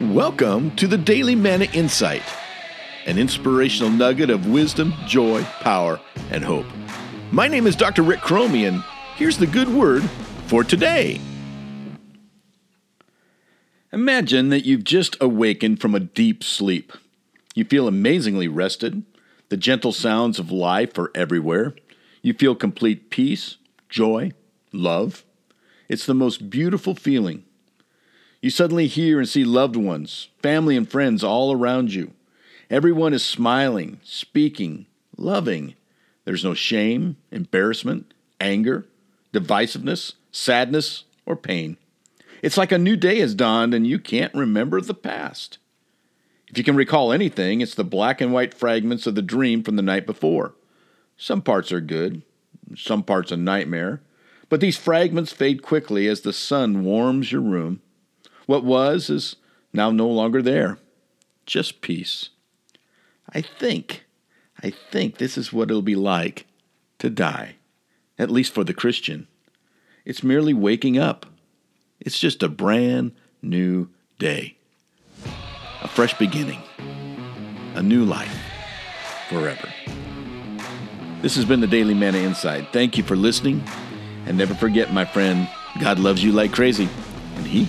Welcome to the Daily Manna Insight, an inspirational nugget of wisdom, joy, power, and hope. My name is Dr. Rick Cromie, and here's the good word for today. Imagine that you've just awakened from a deep sleep. You feel amazingly rested. The gentle sounds of life are everywhere. You feel complete peace, joy, love. It's the most beautiful feeling. You suddenly hear and see loved ones, family, and friends all around you. Everyone is smiling, speaking, loving. There's no shame, embarrassment, anger, divisiveness, sadness, or pain. It's like a new day has dawned and you can't remember the past. If you can recall anything, it's the black and white fragments of the dream from the night before. Some parts are good, some parts a nightmare, but these fragments fade quickly as the sun warms your room what was is now no longer there. Just peace. I think, I think this is what it'll be like to die, at least for the Christian. It's merely waking up. It's just a brand new day, a fresh beginning, a new life forever. This has been the Daily Manna Insight. Thank you for listening. And never forget, my friend, God loves you like crazy, and He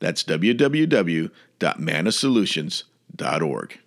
That's www.mannasolutions.org.